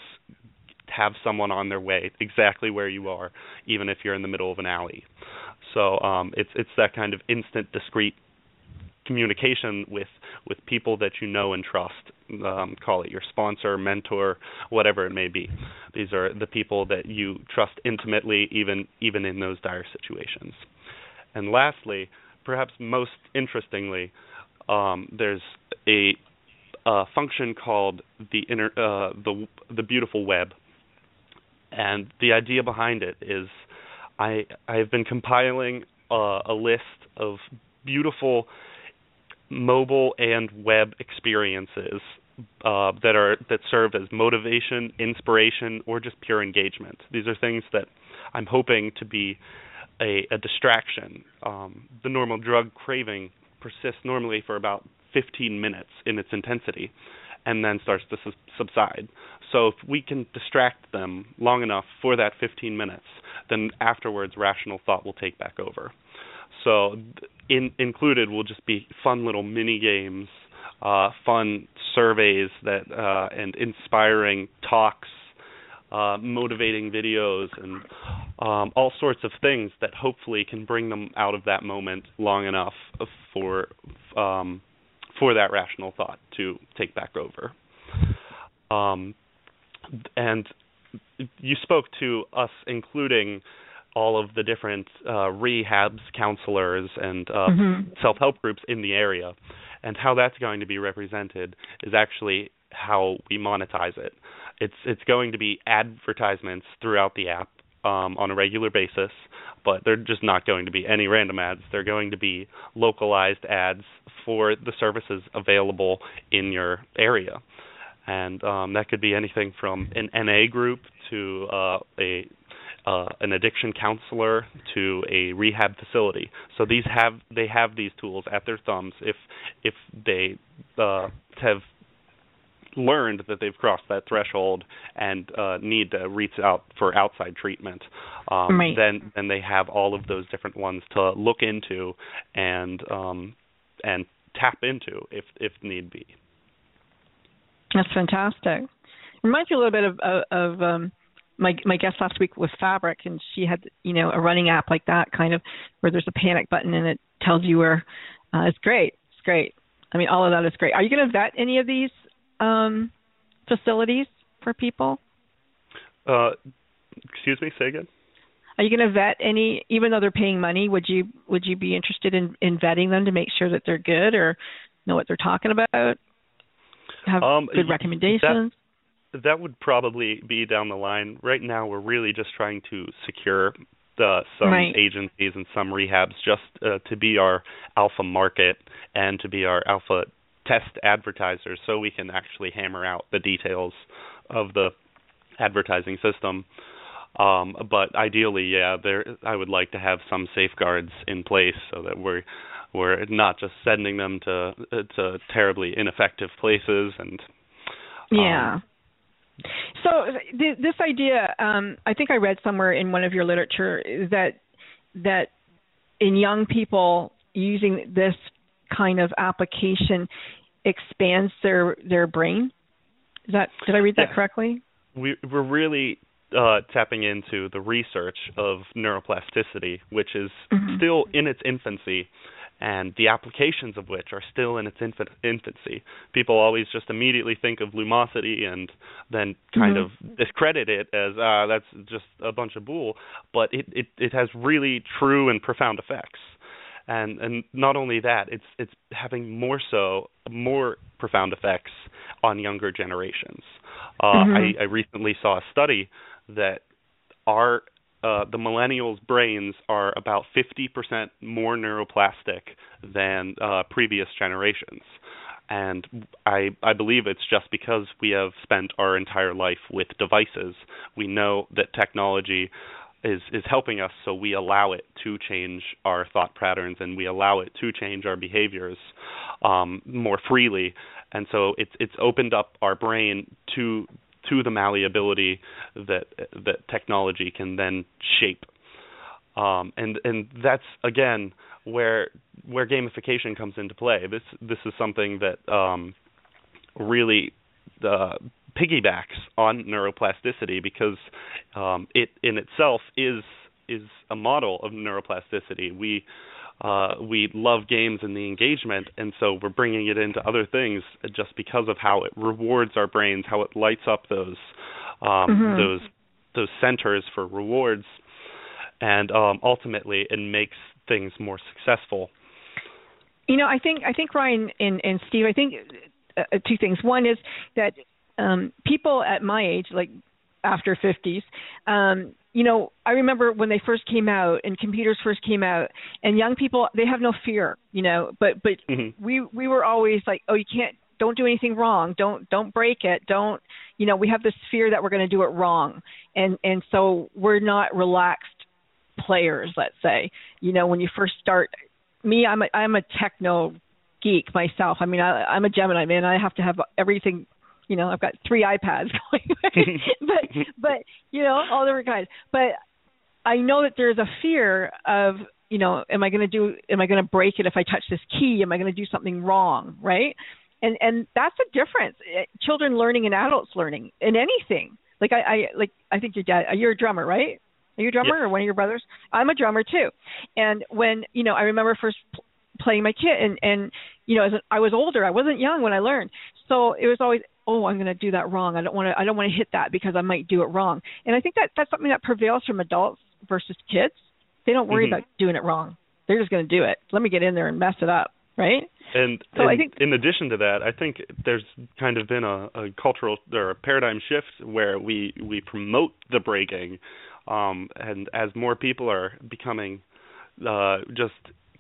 have someone on their way exactly where you are, even if you're in the middle of an alley. So um, it's it's that kind of instant, discreet communication with with people that you know and trust. Um, call it your sponsor, mentor, whatever it may be. These are the people that you trust intimately, even even in those dire situations. And lastly, perhaps most interestingly, um, there's a, a function called the inner uh, the the beautiful web, and the idea behind it is I I've been compiling uh, a list of beautiful mobile and web experiences uh, that are that serve as motivation, inspiration, or just pure engagement. These are things that I'm hoping to be a, a distraction. Um, the normal drug craving persists normally for about 15 minutes in its intensity, and then starts to su- subside. So if we can distract them long enough for that 15 minutes, then afterwards rational thought will take back over. So in, included will just be fun little mini games, uh, fun surveys that uh, and inspiring talks, uh, motivating videos, and um, all sorts of things that hopefully can bring them out of that moment long enough for um, for that rational thought to take back over. Um, and you spoke to us including all of the different uh, rehabs, counselors, and uh, mm-hmm. self-help groups in the area. And how that's going to be represented is actually how we monetize it. It's it's going to be advertisements throughout the app um, on a regular basis, but they're just not going to be any random ads. They're going to be localized ads for the services available in your area, and um, that could be anything from an NA group to uh, a uh, an addiction counselor to a rehab facility. So these have they have these tools at their thumbs if if they uh, have learned that they've crossed that threshold and uh, need to reach out for outside treatment, um, right. then then they have all of those different ones to look into and um, and tap into if if need be. That's fantastic. Reminds me a little bit of of, of um, my my guest last week was Fabric, and she had you know a running app like that, kind of where there's a panic button and it tells you where. Uh, it's great. It's great. I mean, all of that is great. Are you going to vet any of these um, facilities for people? Uh, excuse me. Say again. Are you going to vet any, even though they're paying money? Would you would you be interested in, in vetting them to make sure that they're good or know what they're talking about? Have um, good recommendations. That, that would probably be down the line. Right now, we're really just trying to secure the, some right. agencies and some rehabs just uh, to be our alpha market and to be our alpha test advertisers so we can actually hammer out the details of the advertising system. Um, but ideally, yeah, there I would like to have some safeguards in place so that we're we're not just sending them to to terribly ineffective places and um, yeah. So th- this idea, um, I think I read somewhere in one of your literature that that in young people using this kind of application expands their their brain. Is that did I read that yeah. correctly? We we're really uh, tapping into the research of neuroplasticity, which is mm-hmm. still in its infancy, and the applications of which are still in its infant, infancy. People always just immediately think of lumosity and then kind mm-hmm. of discredit it as ah, that's just a bunch of bull. But it, it it has really true and profound effects and and not only that, it's it's having more so more profound effects on younger generations. Uh, mm-hmm. I, I recently saw a study that our uh, the millennials' brains are about 50% more neuroplastic than uh, previous generations. And I, I believe it's just because we have spent our entire life with devices. We know that technology is is helping us so we allow it to change our thought patterns and we allow it to change our behaviors um, more freely. And so it's it's opened up our brain to to the malleability that that technology can then shape. Um, and and that's again where where gamification comes into play. This this is something that um, really uh, piggybacks on neuroplasticity because um, it in itself is is a model of neuroplasticity. We uh, we love games and the engagement, and so we're bringing it into other things just because of how it rewards our brains, how it lights up those um, mm-hmm. those those centers for rewards, and um, ultimately it makes things more successful. You know, I think I think Ryan and, and Steve, I think uh, two things. One is that um, people at my age, like after 50s, um, you know, I remember when they first came out and computers first came out, and young people they have no fear, you know, but but mm-hmm. we we were always like, oh, you can't, don't do anything wrong, don't don't break it, don't, you know, we have this fear that we're going to do it wrong, and and so we're not relaxed players, let's say, you know, when you first start. Me, I'm a I'm a techno geek myself. I mean, I, I'm a Gemini man. I have to have everything you know I've got three iPads going, but but you know all different kinds. But I know that there's a fear of you know am I going to do am I going to break it if I touch this key? Am I going to do something wrong? Right? And and that's a difference. Eh, children learning and adults learning in anything. Like I, I like I think your dad. You're a drummer, right? Are you a drummer yes. or one of your brothers? I'm a drummer too. And when you know, I remember first playing my kit, and and you know, as I was older, I wasn't young when I learned. So it was always oh i'm going to do that wrong i don't want to i don't want to hit that because i might do it wrong and i think that that's something that prevails from adults versus kids, they don't worry Mhm. about doing it wrong. They're just going to do it. Let me get in there and mess it up, right? And, So and I think- in addition to that, I think there's kind of been a, a cultural or a paradigm shift where we we promote the breaking, um, and as more people are becoming uh, just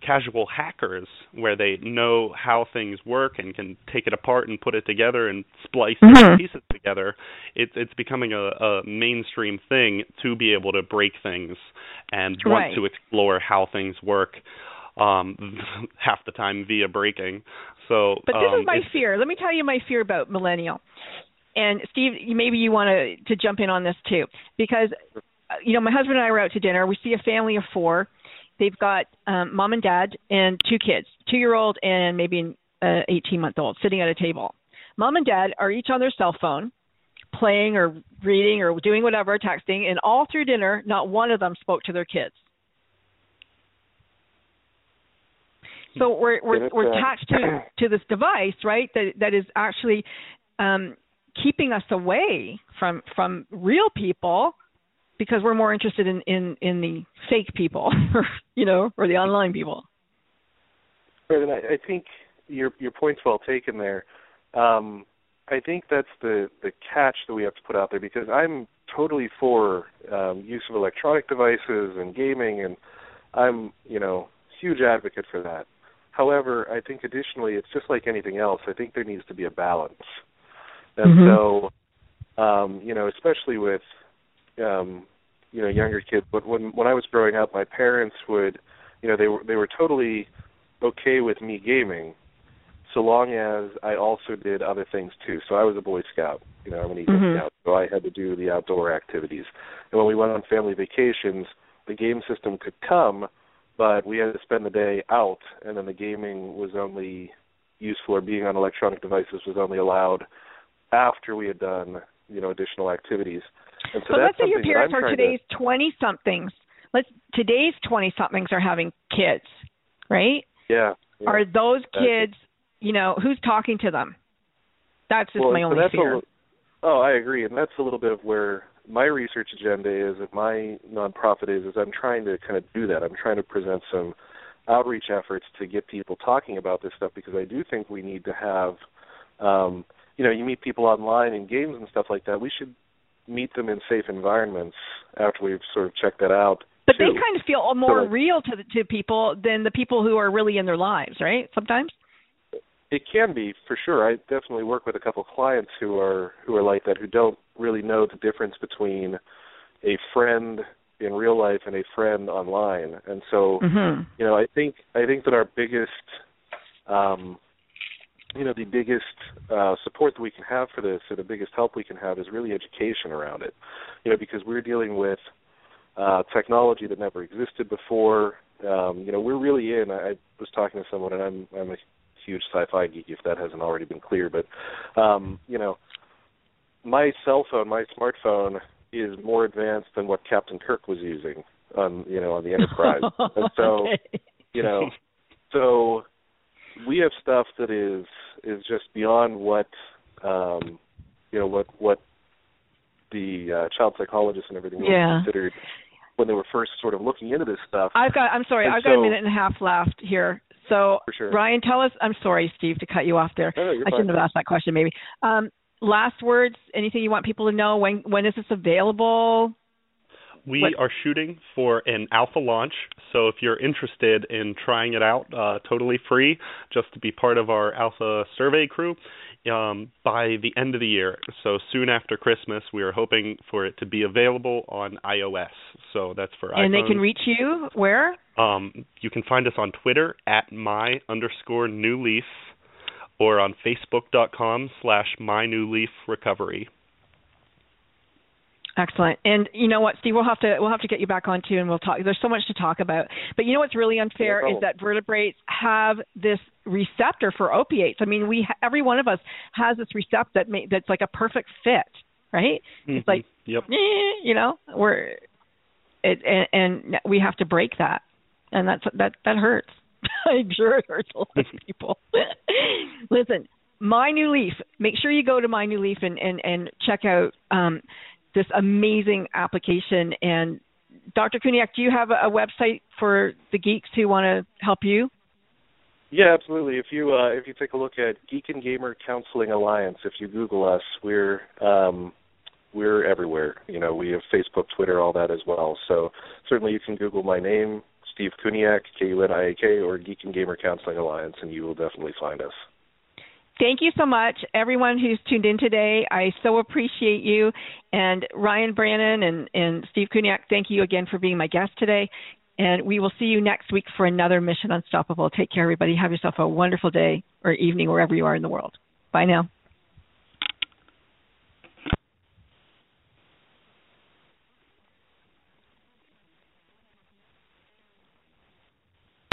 casual hackers, where they know how things work and can take it apart and put it together and splice Mhm. different pieces together, it's it's becoming a, a mainstream thing to be able to break things and want to explore how things work um half the time via breaking. So But this um, is my fear. Let me tell you my fear about millennial. And Steve, maybe you want to to jump in on this too, because uh, you know my husband and I were out to dinner. We see a family of four. They've got um, mom and dad and two kids, two year old and maybe an uh, 18 month old, sitting at a table. Mom and dad are each on their cell phone, playing or reading or doing whatever, texting, and all through dinner, not one of them spoke to their kids. So we're we're, we're uh, attached to to this device, right? That that is actually um, keeping us away from from real people because we're more interested in in in the fake people, you know, or the online people. Right, and I, I think your your point's well taken there. Um, I think that's the the catch that we have to put out there because I'm totally for um, use of electronic devices and gaming, and I'm you know huge advocate for that. However, I think additionally, it's just like anything else. I think there needs to be a balance, and Mhm. so um, you know, especially with um, you know younger kids. But when when I was growing up, my parents would, you know, they were they were totally okay with me gaming, so long as I also did other things too. So I was a Boy Scout. You know, I'm an Eagle Mhm. Scout, so I had to do the outdoor activities. And when we went on family vacations, the game system could come, but we had to spend the day out, and then the gaming was only useful or being on electronic devices was only allowed after we had done you know additional activities. And so but let's say your parents are today's twenty somethings. Let's today's twenty somethings are having kids, right? Yeah, yeah. Are those kids, you know, who's talking to them? That's just well, my so only that's a fear. oh, I agree, and that's a little bit of where my research agenda is, and my nonprofit is, is I'm trying to kind of do that. I'm trying to present some outreach efforts to get people talking about this stuff because I do think we need to have, um, you know, you meet people online in games and stuff like that. We should meet them in safe environments after we've sort of checked that out. But they kind of feel more like- real to the, to people than the people who are really in their lives, right? Sometimes. It can be for sure. I definitely work with a couple of clients who are who are like that, who don't really know the difference between a friend in real life and a friend online. And so, hmm you know, I think I think that our biggest um you know, the biggest uh support that we can have for this or the biggest help we can have is really education around it. You know, because we're dealing with uh technology that never existed before. Um, you know, we're really in I, I was talking to someone and I'm I'm a huge sci-fi geek if that hasn't already been clear, but um, you know, my cell phone, my smartphone is more advanced than what Captain Kirk was using on you know on the Enterprise, and so Okay. you know, so we have stuff that is is just beyond what um, you know what what the uh, child psychologists and everything Yeah. considered when they were first sort of looking into this stuff. I've got. I'm sorry. And I've got a minute and a half left here. So, sure. Ryan, tell us. I'm sorry, Steve, to cut you off there. No, no, I shouldn't have asked that question. Maybe. Um, last words. Anything you want people to know? When when is this available? We What- are shooting for an alpha launch, so if you're interested in trying it out, uh, totally free, just to be part of our alpha survey crew, um, by the end of the year. So soon after Christmas, we are hoping for it to be available on iOS. So that's for And they can reach you where? Um, you can find us on Twitter at my underscore new leaf, or on Facebook.com slash my new leaf recovery. Excellent. And you know what, Steve, we'll have to we'll have to get you back on too, and we'll talk. There's so much to talk about. But you know what's really unfair No is that vertebrates have this receptor for opiates. I mean, we every one of us has this receptor that may, that's like a perfect fit, right? It's like Yep. eh, you know, we're it and, and we have to break that, and that's that that hurts. I'm sure it hurts a lot of people. Listen, my new leaf. Make sure you go to my new leaf and and and check out um, this amazing application and Dr. Kuniak, do you have a, website for the geeks who want to help you? Yeah, absolutely. If you uh, if you take a look at Geek and Gamer Counseling Alliance, if you Google us, we're um, we're everywhere. You know, we have Facebook, Twitter, all that as well. So certainly you can Google my name, Steve Kuniak, K U N I A K, or Geek and Gamer Counseling Alliance, and you will definitely find us. Thank you so much, everyone who's tuned in today. I so appreciate you. And Ryan Brannon and, and Steve Kuniak, thank you again for being my guest today. And we will see you next week for another Mission Unstoppable. Take care, everybody. Have yourself a wonderful day or evening wherever you are in the world. Bye now.